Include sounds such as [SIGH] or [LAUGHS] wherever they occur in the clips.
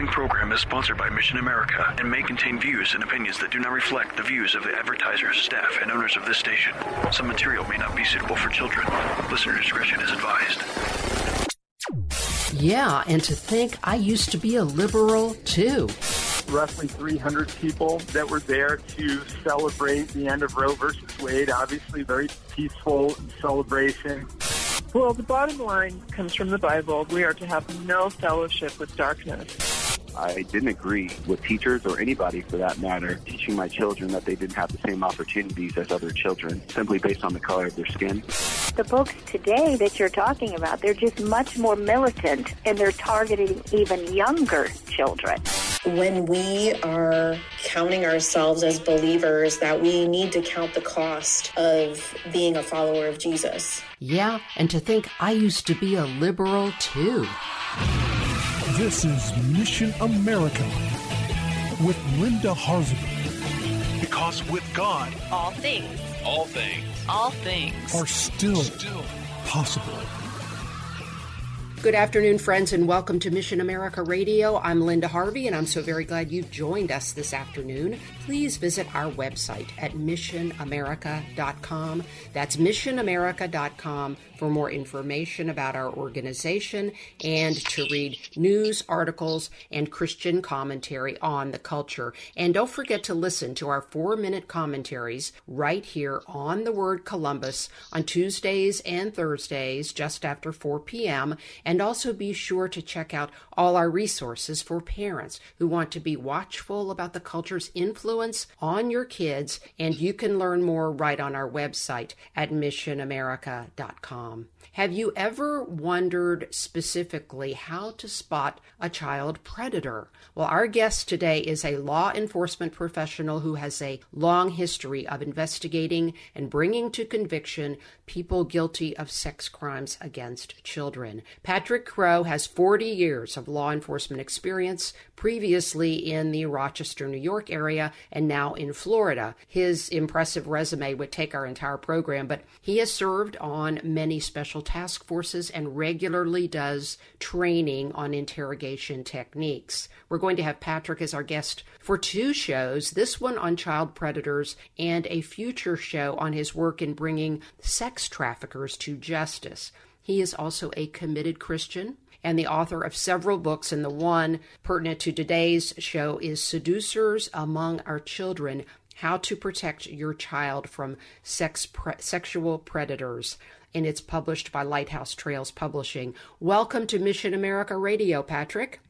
following program is sponsored by Mission America and may contain views and opinions that do not reflect the views of the advertisers, staff, and owners of this station. Some material may not be suitable for children. Listener discretion is advised. Yeah, and to think I used to be a liberal too. Roughly 300 people that were there to celebrate the end of Roe versus Wade. Obviously, very peaceful celebration. Well, the bottom line comes from the Bible. We are to have no fellowship with darkness. I didn't agree with teachers or anybody for that matter teaching my children that they didn't have the same opportunities as other children simply based on the color of their skin. The books today that you're talking about, they're just much more militant and they're targeting even younger children. When we are counting ourselves as believers, that we need to count the cost of being a follower of Jesus. Yeah, and to think I used to be a liberal too. This is Mission America with Linda Harvey. Because with God, all things, all things, all things are still, still possible. Good afternoon, friends, and welcome to Mission America Radio. I'm Linda Harvey, and I'm so very glad you've joined us this afternoon. Please visit our website at missionamerica.com. That's missionamerica.com for more information about our organization and to read news, articles, and Christian commentary on the culture. And don't forget to listen to our four minute commentaries right here on the word Columbus on Tuesdays and Thursdays just after 4 p.m. And also be sure to check out all our resources for parents who want to be watchful about the culture's influence on your kids. And you can learn more right on our website at missionamerica.com. Um, have you ever wondered specifically how to spot a child predator? Well, our guest today is a law enforcement professional who has a long history of investigating and bringing to conviction people guilty of sex crimes against children. Patrick Crough has 40 years of law enforcement experience, previously in the Rochester, New York area, and now in Florida. His impressive resume would take our entire program, but he has served on many special task forces and regularly does training on interrogation techniques. We're going to have Patrick as our guest for two shows this one on child predators and a future show on his work in bringing sex traffickers to justice. He is also a committed Christian and the author of several books, and the one pertinent to today's show is Seducers Among Our Children How to Protect Your Child from Sex Pre- Sexual Predators. And it's published by Lighthouse Trails Publishing. Welcome to Mission America Radio, Patrick.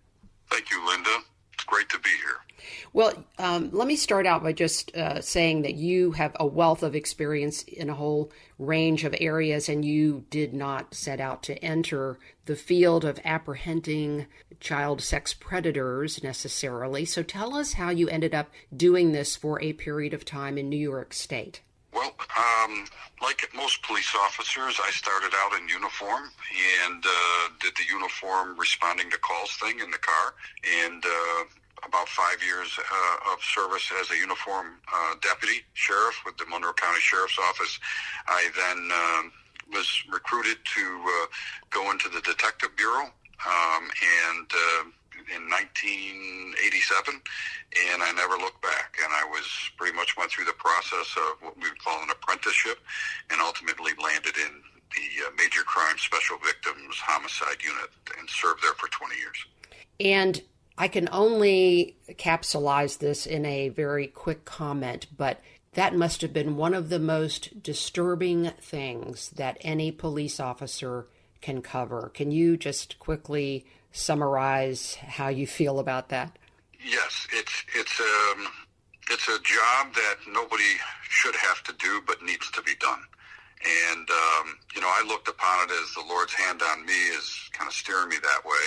Thank you, Linda. It's great to be here. Well, um, let me start out by just uh, saying that you have a wealth of experience in a whole range of areas, and you did not set out to enter the field of apprehending child sex predators necessarily. So tell us how you ended up doing this for a period of time in New York State. Well, um, like most police officers, I started out in uniform and uh, did the uniform responding to calls thing in the car. And uh, about five years uh, of service as a uniform uh, deputy sheriff with the Monroe County Sheriff's Office. I then uh, was recruited to uh, go into the Detective Bureau, um, and uh, in 1987, and I never looked back. And I was pretty much went through the process of what we would call an apprenticeship, and ultimately landed in the uh, Major Crime Special Victims Homicide Unit and served there for 20 years. And I can only capsulize this in a very quick comment, but that must have been one of the most disturbing things that any police officer can cover. Can you just quickly summarize how you feel about that? Yes, it's it's um it's a job that nobody should have to do but needs to be done. And, um, you know, I looked upon it as the Lord's hand on me is kind of steering me that way.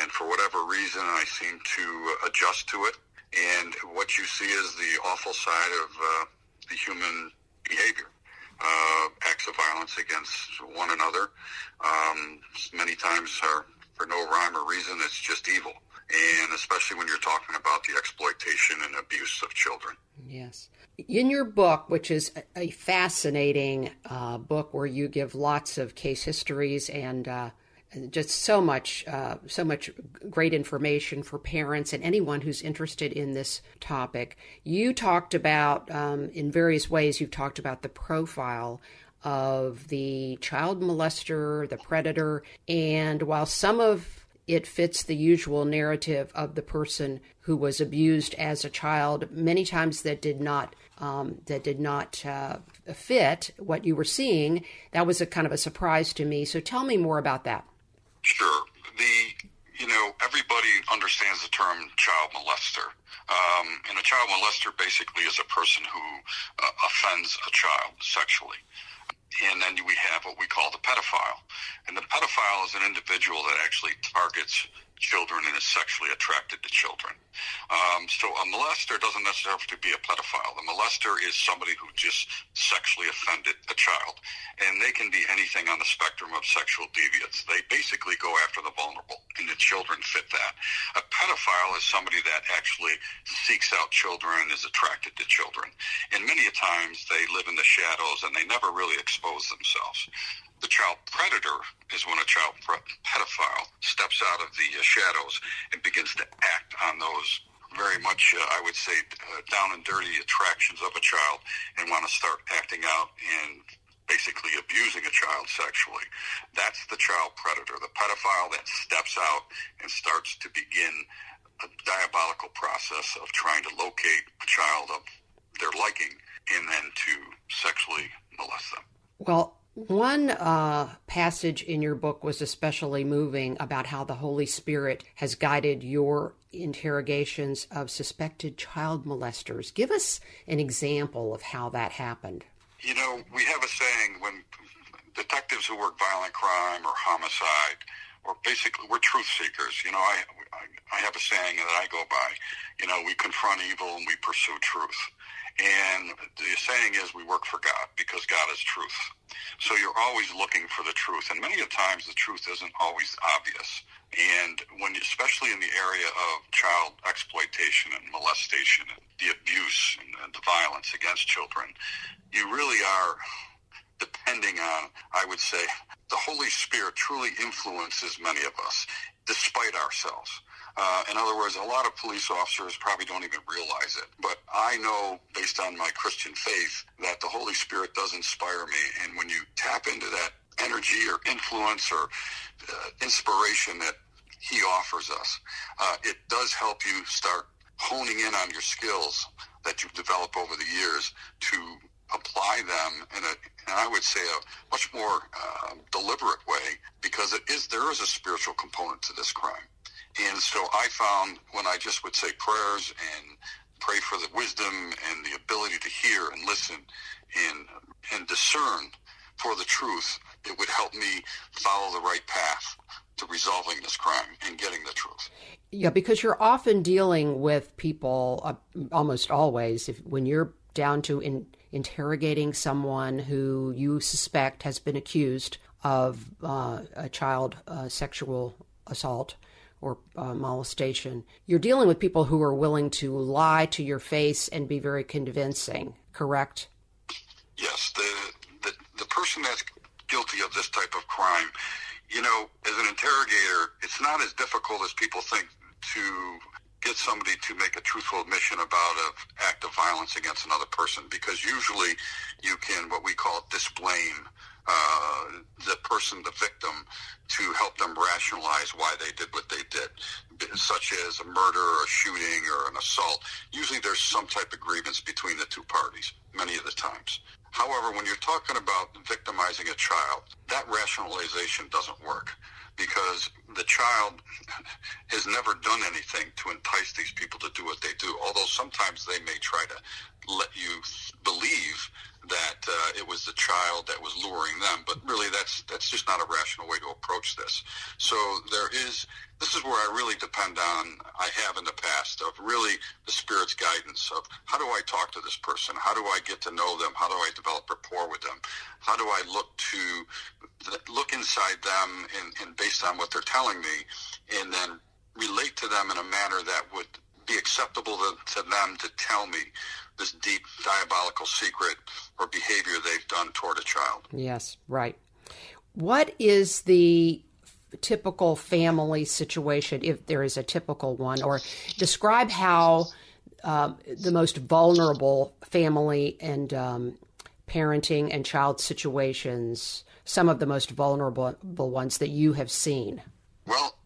And for whatever reason, I seem to adjust to it. And what you see is the awful side of uh, the human behavior. Uh, acts of violence against one another. Um, many times are for no rhyme or reason. It's just evil. And especially when you're talking about the exploitation and abuse of children. Yes. In your book, which is a fascinating uh, book where you give lots of case histories and uh, just so much, uh, so much great information for parents and anyone who's interested in this topic. You talked about, um, in various ways, you've talked about the profile of the child molester, the predator, and while some of it fits the usual narrative of the person who was abused as a child. Many times that did not um, that did not uh, fit what you were seeing. That was a kind of a surprise to me. So tell me more about that. Sure. The you know everybody understands the term child molester, um, and a child molester basically is a person who uh, offends a child sexually and then we have what we call the pedophile. And the pedophile is an individual that actually targets children and is sexually attracted to children. Um, so a molester doesn't necessarily have to be a pedophile. The molester is somebody who just sexually offended a child. And they can be anything on the spectrum of sexual deviance. They basically go after the vulnerable, and the children fit that. A pedophile is somebody that actually seeks out children and is attracted to children. And many a times they live in the shadows and they never really expose themselves. The child predator is when a child pedophile steps out of the uh, shadows and begins to act on those very much, uh, I would say, uh, down and dirty attractions of a child and want to start acting out and basically abusing a child sexually. That's the child predator, the pedophile that steps out and starts to begin a diabolical process of trying to locate a child of their liking and then to sexually molest them. Well, one uh, passage in your book was especially moving about how the Holy Spirit has guided your interrogations of suspected child molesters. Give us an example of how that happened. You know, we have a saying when detectives who work violent crime or homicide, or basically we're truth seekers. You know, I, I, I have a saying that I go by. You know, we confront evil and we pursue truth. And the saying is we work for God because God is truth. So you're always looking for the truth. And many of times the truth isn't always obvious. And when, especially in the area of child exploitation and molestation and the abuse and, and the violence against children, you really are depending on, I would say, the Holy Spirit truly influences many of us despite ourselves. Uh, in other words, a lot of police officers probably don't even realize it. But I know, based on my Christian faith, that the Holy Spirit does inspire me. And when you tap into that energy or influence or uh, inspiration that He offers us, uh, it does help you start honing in on your skills that you've developed over the years to apply them in a, and I would say a much more uh, deliberate way because it is there is a spiritual component to this crime. And so I found when I just would say prayers and pray for the wisdom and the ability to hear and listen and and discern for the truth, it would help me follow the right path to resolving this crime and getting the truth. Yeah, because you're often dealing with people, uh, almost always, if when you're down to in, interrogating someone who you suspect has been accused of uh, a child uh, sexual assault or uh, molestation, you're dealing with people who are willing to lie to your face and be very convincing, correct? Yes. The, the, the person that's guilty of this type of crime, you know, as an interrogator, it's not as difficult as people think to get somebody to make a truthful admission about an act of violence against another person because usually you can what we call disblame uh, the person, the victim, to help them rationalize why they did what they did, such as a murder, or a shooting, or an assault. Usually there's some type of grievance between the two parties, many of the times. However, when you're talking about victimizing a child, that rationalization doesn't work because the child has never done anything to entice these people to do what they do. Although sometimes they may try to let you believe that uh, it was the child that was luring them, but really that's that's just not a rational way to approach this. So there is this is where I really depend on I have in the past of really the spirit's guidance of how do I talk to this person? How do I get to know them? How do I develop rapport with them? How do I look to look inside them and, and based on what they're telling me and then relate to them in a manner that would be acceptable to, to them to tell me this deep diabolical secret or behavior they've done toward a child. Yes, right. What is the typical family situation, if there is a typical one, or describe how um, the most vulnerable family and um, parenting and child situations, some of the most vulnerable ones that you have seen? Well,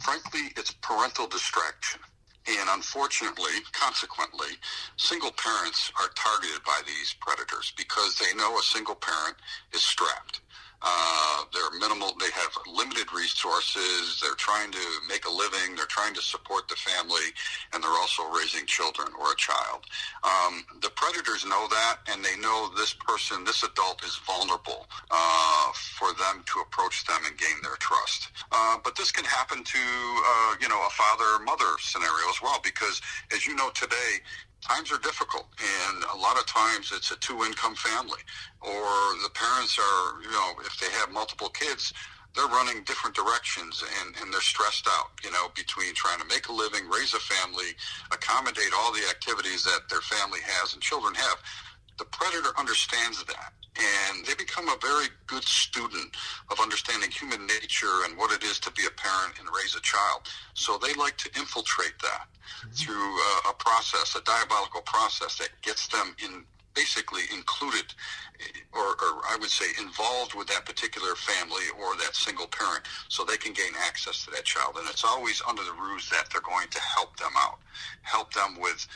frankly, it's parental distraction. And unfortunately, consequently, single parents are targeted by these predators because they know a single parent is strapped. Uh, they're minimal. They have limited resources. They're trying to make a living. They're trying to support the family, and they're also raising children or a child. Um, the predators know that, and they know this person, this adult, is vulnerable uh, for them to approach them and gain their trust. Uh, but this can happen to uh, you know a father-mother scenario as well, because as you know today, times are difficult and a lot of times it's a two income family or the parents are you know if they have multiple kids they're running different directions and, and they're stressed out you know between trying to make a living raise a family accommodate all the activities that their family has and children have the predator understands that and they become a very good student of understanding human nature and what it is to be a parent and raise a child. So they like to infiltrate that mm-hmm. through a, a process, a diabolical process that gets them in basically included or, or, I would say involved with that particular family or that single parent so they can gain access to that child. And it's always under the ruse that they're going to help them out, help them with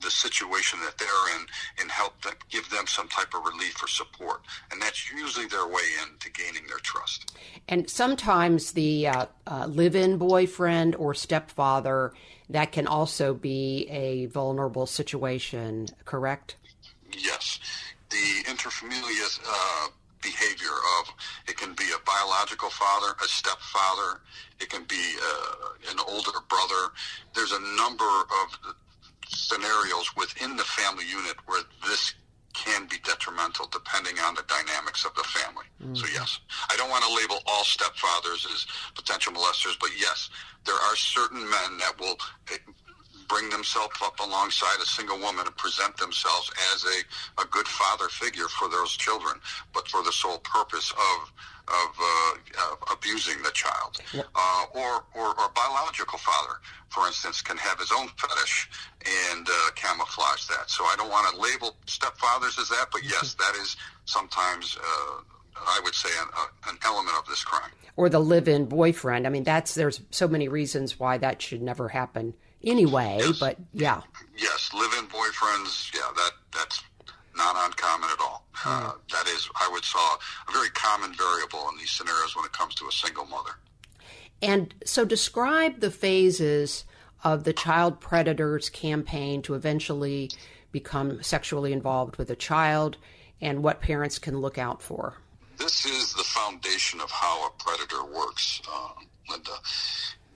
the situation that they're in and help them give them some type of relief or support. And that's usually their way in to gaining their trust. And sometimes the uh, uh, live-in boyfriend or stepfather that can also be a vulnerable situation correct? Yes. The interfamilias uh, behavior of it can be a biological father, a stepfather, it can be uh, an older brother. There's a number of scenarios within the family unit where this can be detrimental depending on the dynamics of the family. Mm-hmm. So yes, I don't want to label all stepfathers as potential molesters, but yes, there are certain men that will eh, bring themselves up alongside a single woman and present themselves as a, a good father figure for those children, but for the sole purpose of of, uh, of abusing the child, uh, or, or, or biological father, for instance, can have his own fetish and uh, camouflage that. So I don't want to label stepfathers as that, but yes, that is sometimes. Uh, I would say an, an, element of this crime. Or the live-in boyfriend. I mean, that's there's so many reasons why that should never happen anyway. Yes. But yeah. Yes, live-in boyfriends. Yeah, that that's not uncommon at all. Uh, that is, I would say, a very common variable in these scenarios when it comes to a single mother. And so, describe the phases of the child predators campaign to eventually become sexually involved with a child and what parents can look out for. This is the foundation of how a predator works, uh, Linda.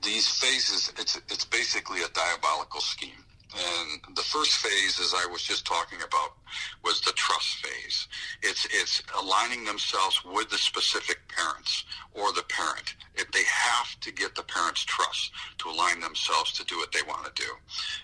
These phases, it's, it's basically a diabolical scheme. And the first phase, as I was just talking about, was the trust phase. It's it's aligning themselves with the specific parents or the parent. If they have to get the parent's trust to align themselves to do what they want to do.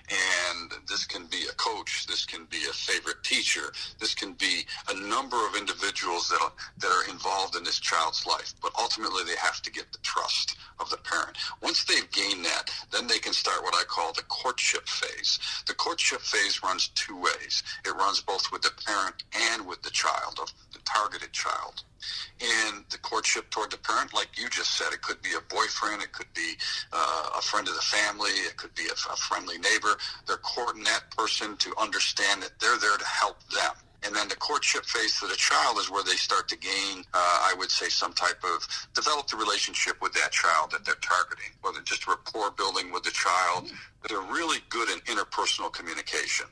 And this can be a coach, this can be a favorite teacher, this can be a number of individuals that are, that are involved in this child's life. But ultimately, they have to get the trust of the parent. Once they've gained that, then they can start what I call the courtship phase. The courtship phase runs two ways. It runs both with the parent and with the child, of the targeted child. And the courtship toward the parent, like you just said, it could be a boyfriend, it could be uh, a friend of the family, it could be a, a friendly neighbor. They're courting that person to understand that they're there to help them And then the courtship phase for the child is where they start to gain, uh, I would say, some type of develop the relationship with that child that they're targeting, whether just rapport building with the child. They're really good in interpersonal communication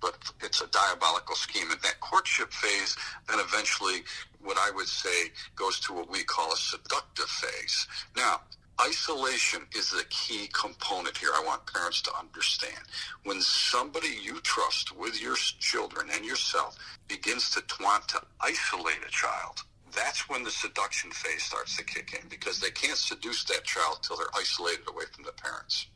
but it's a diabolical scheme. And that courtship phase then eventually, what I would say, goes to what we call a seductive phase. Now, isolation is the key component here. I want parents to understand. When somebody you trust with your children and yourself begins to want to isolate a child, that's when the seduction phase starts to kick in because they can't seduce that child till they're isolated away from the parents.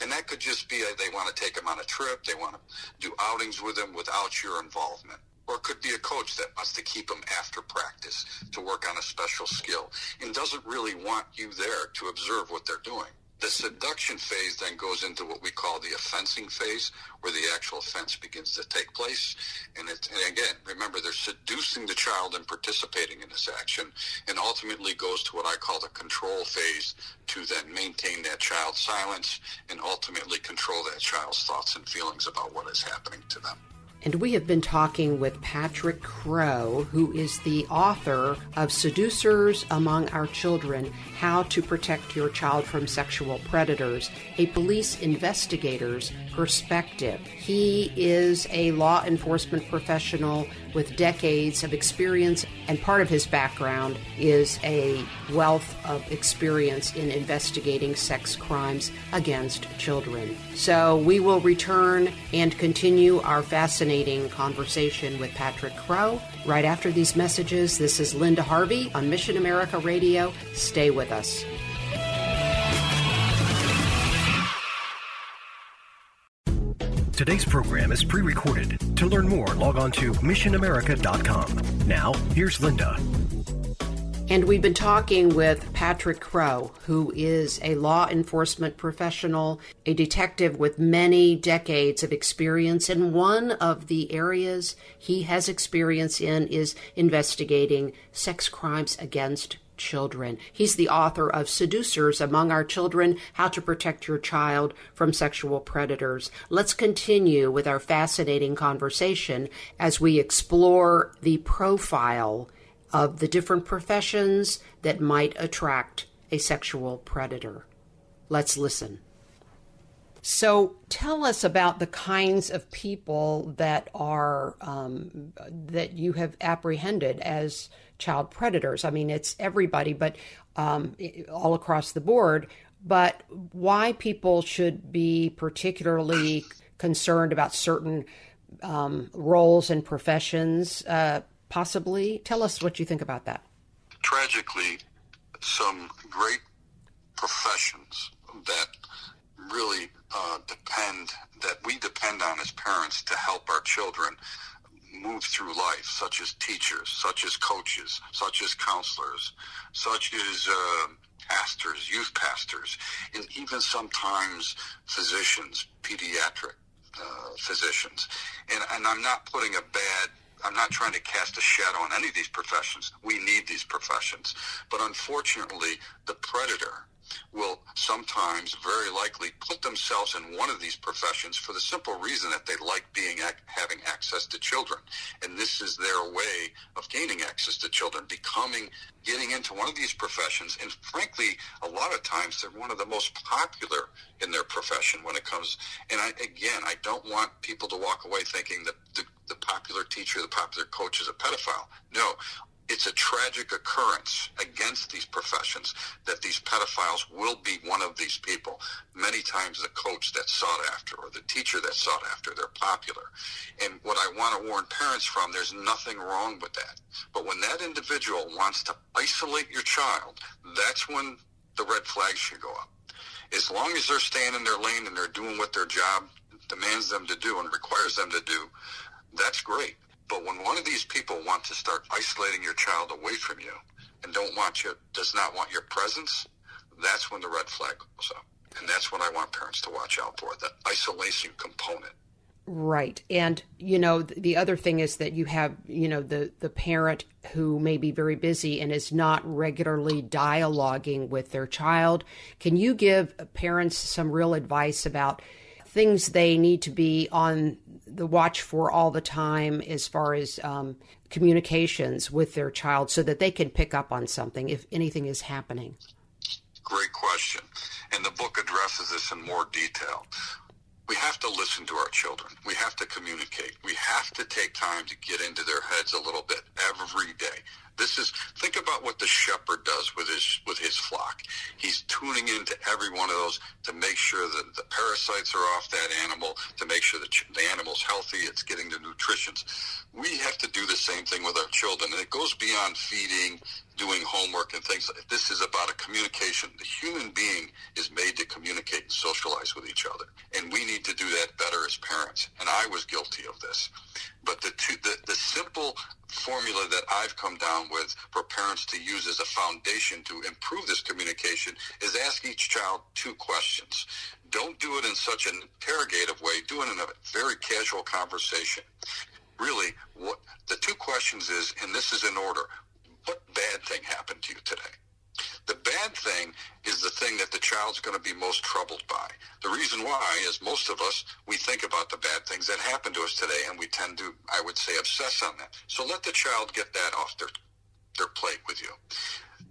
And that could just be a, they want to take them on a trip, they want to do outings with them without your involvement. Or it could be a coach that wants to keep them after practice to work on a special skill and doesn't really want you there to observe what they're doing. The seduction phase then goes into what we call the offensing phase, where the actual offense begins to take place. And, and again, remember, they're seducing the child and participating in this action, and ultimately goes to what I call the control phase to then maintain that child's silence and ultimately control that child's thoughts and feelings about what is happening to them. And we have been talking with Patrick Crough, who is the author of Seducers Among Our Children How to Protect Your Child from Sexual Predators, a police investigator's perspective. He is a law enforcement professional with decades of experience, and part of his background is a wealth of experience in investigating sex crimes against children. So we will return and continue our fascinating conversation with Patrick Crough right after these messages. This is Linda Harvey on Mission America Radio. Stay with us. Today's program is pre recorded. To learn more, log on to missionamerica.com. Now, here's Linda. And we've been talking with Patrick Crough, who is a law enforcement professional, a detective with many decades of experience. And one of the areas he has experience in is investigating sex crimes against children. He's the author of Seducers Among Our Children How to Protect Your Child from Sexual Predators. Let's continue with our fascinating conversation as we explore the profile of the different professions that might attract a sexual predator. Let's listen. So, tell us about the kinds of people that are um, that you have apprehended as child predators. I mean, it's everybody, but um, all across the board. But why people should be particularly concerned about certain um, roles and professions, uh, possibly? Tell us what you think about that. Tragically, some great professions that really uh, depend, that we depend on as parents to help our children move through life, such as teachers, such as coaches, such as counselors, such as uh, pastors, youth pastors, and even sometimes physicians, pediatric uh, physicians. And, and I'm not putting a bad I'm not trying to cast a shadow on any of these professions. We need these professions. But unfortunately, the predator will sometimes very likely put themselves in one of these professions for the simple reason that they like being having access to children. And this is their way of gaining access to children becoming getting into one of these professions. And frankly a lot of times they're one of the most popular in their profession when it comes and I again I don't want people to walk away thinking that the, the popular teacher the popular coach is a pedophile. No it's a tragic occurrence against these professions that these pedophiles will be one of these people. Many times the coach that's sought after or the teacher that's sought after, they're popular. And what I want to warn parents from, there's nothing wrong with that. But when that individual wants to isolate your child, that's when the red flags should go up. As long as they're staying in their lane and they're doing what their job demands them to do and requires them to do, that's great. But when one of these people want to start isolating your child away from you and don't want you, does not want your presence, that's when the red flag goes up. And that's what I want parents to watch out for, the isolation component. Right. And, you know, the other thing is that you have, you know, the, the parent who may be very busy and is not regularly dialoguing with their child. Can you give parents some real advice about things they need to be on the watch for all the time as far as um, communications with their child so that they can pick up on something if anything is happening? Great question. And the book addresses this in more detail. We have to listen to our children. We have to communicate. We have to take time to get into their heads a little bit every day. This is think about what the shepherd does with his with his flock. He's tuning into every one of those to make sure that the parasites are off that animal, to make sure that the animal's healthy, it's getting the nutrition. We have to do the same thing with our children, and it goes beyond feeding, doing homework, and things. This is about a communication. The human being is made to communicate and socialize with each other, and we need to do that better as parents. And I was guilty of this. But the two, the, the simple formula that I've come down with for parents to use as a foundation to improve this communication is ask each child two questions. Don't do it in such an interrogative way. Do it in a very casual conversation. Really, what the two questions is, and this is in order. What bad thing happened to you today? The bad thing is the thing that the child's going to be most troubled by. The reason why is most of us, we think about the bad things that happen to us today and we tend to, I would say, obsess on that. So let the child get that off their, their plate with you.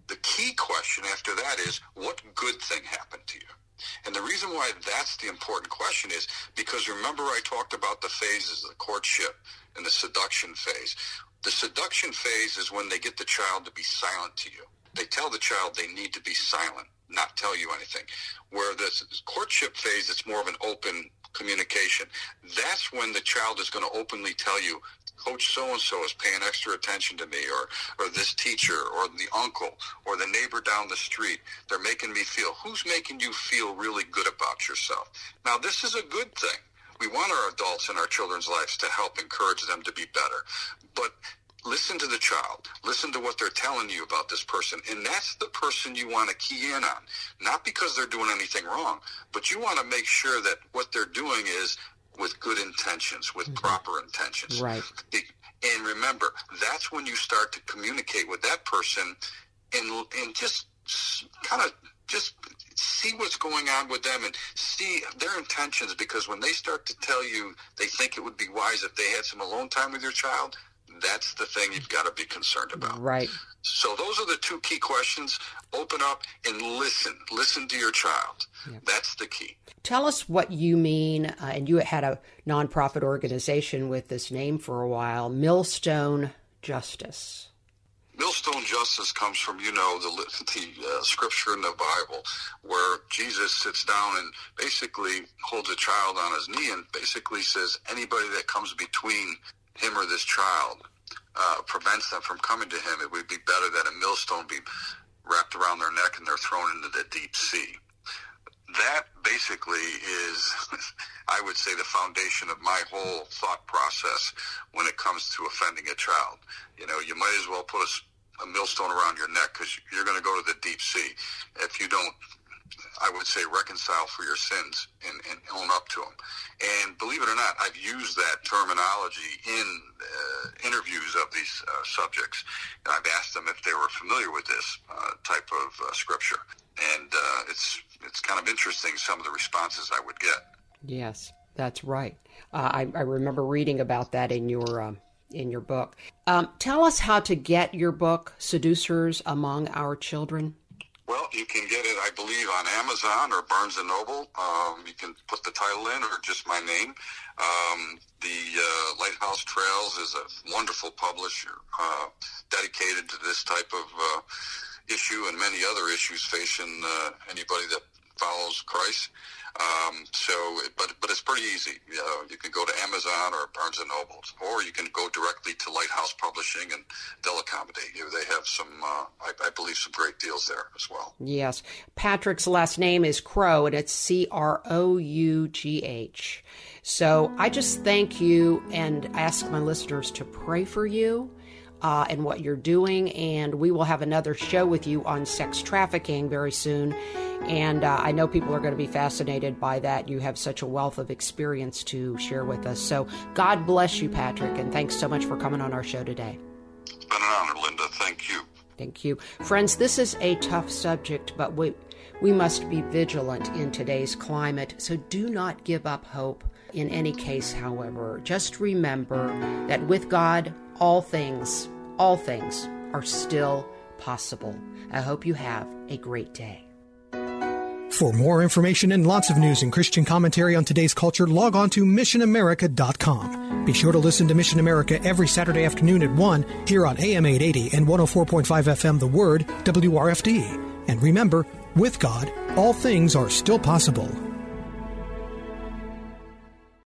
The key question after that is, what good thing happened to you? And the reason why that's the important question is because remember I talked about the phases, of the courtship and the seduction phase. The seduction phase is when they get the child to be silent to you they tell the child they need to be silent, not tell you anything. Where this courtship phase, it's more of an open communication. That's when the child is going to openly tell you, Coach so and so is paying extra attention to me, or or this teacher, or the uncle, or the neighbor down the street. They're making me feel. Who's making you feel really good about yourself? Now, this is a good thing. We want our adults in our children's lives to help encourage them to be better. But listen to the child. Listen to what they're telling you about this person. And that's the person you want to key in on. Not because they're doing anything wrong but you want to make sure that what they're doing is with good intentions with mm-hmm. proper intentions. Right. And remember that's when you start to communicate with that person and and just kind of just see what's going on with them and see their intentions. Because when they start to tell you they think it would be wise if they had some alone time with your child that's the thing you've got to be concerned about. Right. So those are the two key questions. Open up and listen. Listen to your child. Yeah. That's the key. Tell us what you mean, uh, and you had a nonprofit organization with this name for a while, Millstone Justice. Millstone justice comes from, you know, the, the uh, scripture in the Bible where Jesus sits down and basically holds a child on his knee and basically says, anybody that comes between him or this child uh, prevents them from coming to him, it would be better that a millstone be wrapped around their neck and they're thrown into the deep sea. That basically is, [LAUGHS] I would say, the foundation of my whole thought process when it comes to offending a child. You know, you might as well put a, a millstone around your neck because you're going to go to the deep sea if you don't I would say, reconcile for your sins and, and, own up to them. And believe it or not, I've used that terminology in uh, interviews of these uh, subjects. And I've asked them if they were familiar with this uh, type of uh, scripture. And uh, it's it's kind of interesting some of the responses I would get. Yes, that's right. Uh, I, I, remember reading about that in your um, in your book. Um, tell us how to get your book, Seducers Among Our Children. Well, you can get it, I believe, on Amazon or Barnes and Noble. Um, you can put the title in or just my name. Um, the uh, Lighthouse Trails is a wonderful publisher uh, dedicated to this type of uh, issue and many other issues facing uh, anybody that follows Christ. Um, so, but but it's pretty easy. Uh, you can go to Amazon or Barnes and Noble, or you can go directly to Lighthouse Publishing, and they'll accommodate you. They have some, uh, I, I, believe, some great deals there as well. Yes, Patrick's last name is Crough, and it's C R O U G H. So I just thank you and ask my listeners to pray for you. Uh, and what you're doing, and we will have another show with you on sex trafficking very soon and uh, I know people are going to be fascinated by that. You have such a wealth of experience to share with us. So God bless you, Patrick, and thanks so much for coming on our show today. It's been an honor, Linda. Thank you. Thank you. Friends, this is a tough subject, but we We must be vigilant in today's climate, so do not give up hope. In any case, however, just remember that with God, all things, all things are still possible. I hope you have a great day. For more information and lots of news and Christian commentary on today's culture, log on to missionamerica.com. Be sure to listen to Mission America every Saturday afternoon at 1 here on AM 880 and 104.5 FM The Word, WRFD. And remember, with God, all things are still possible.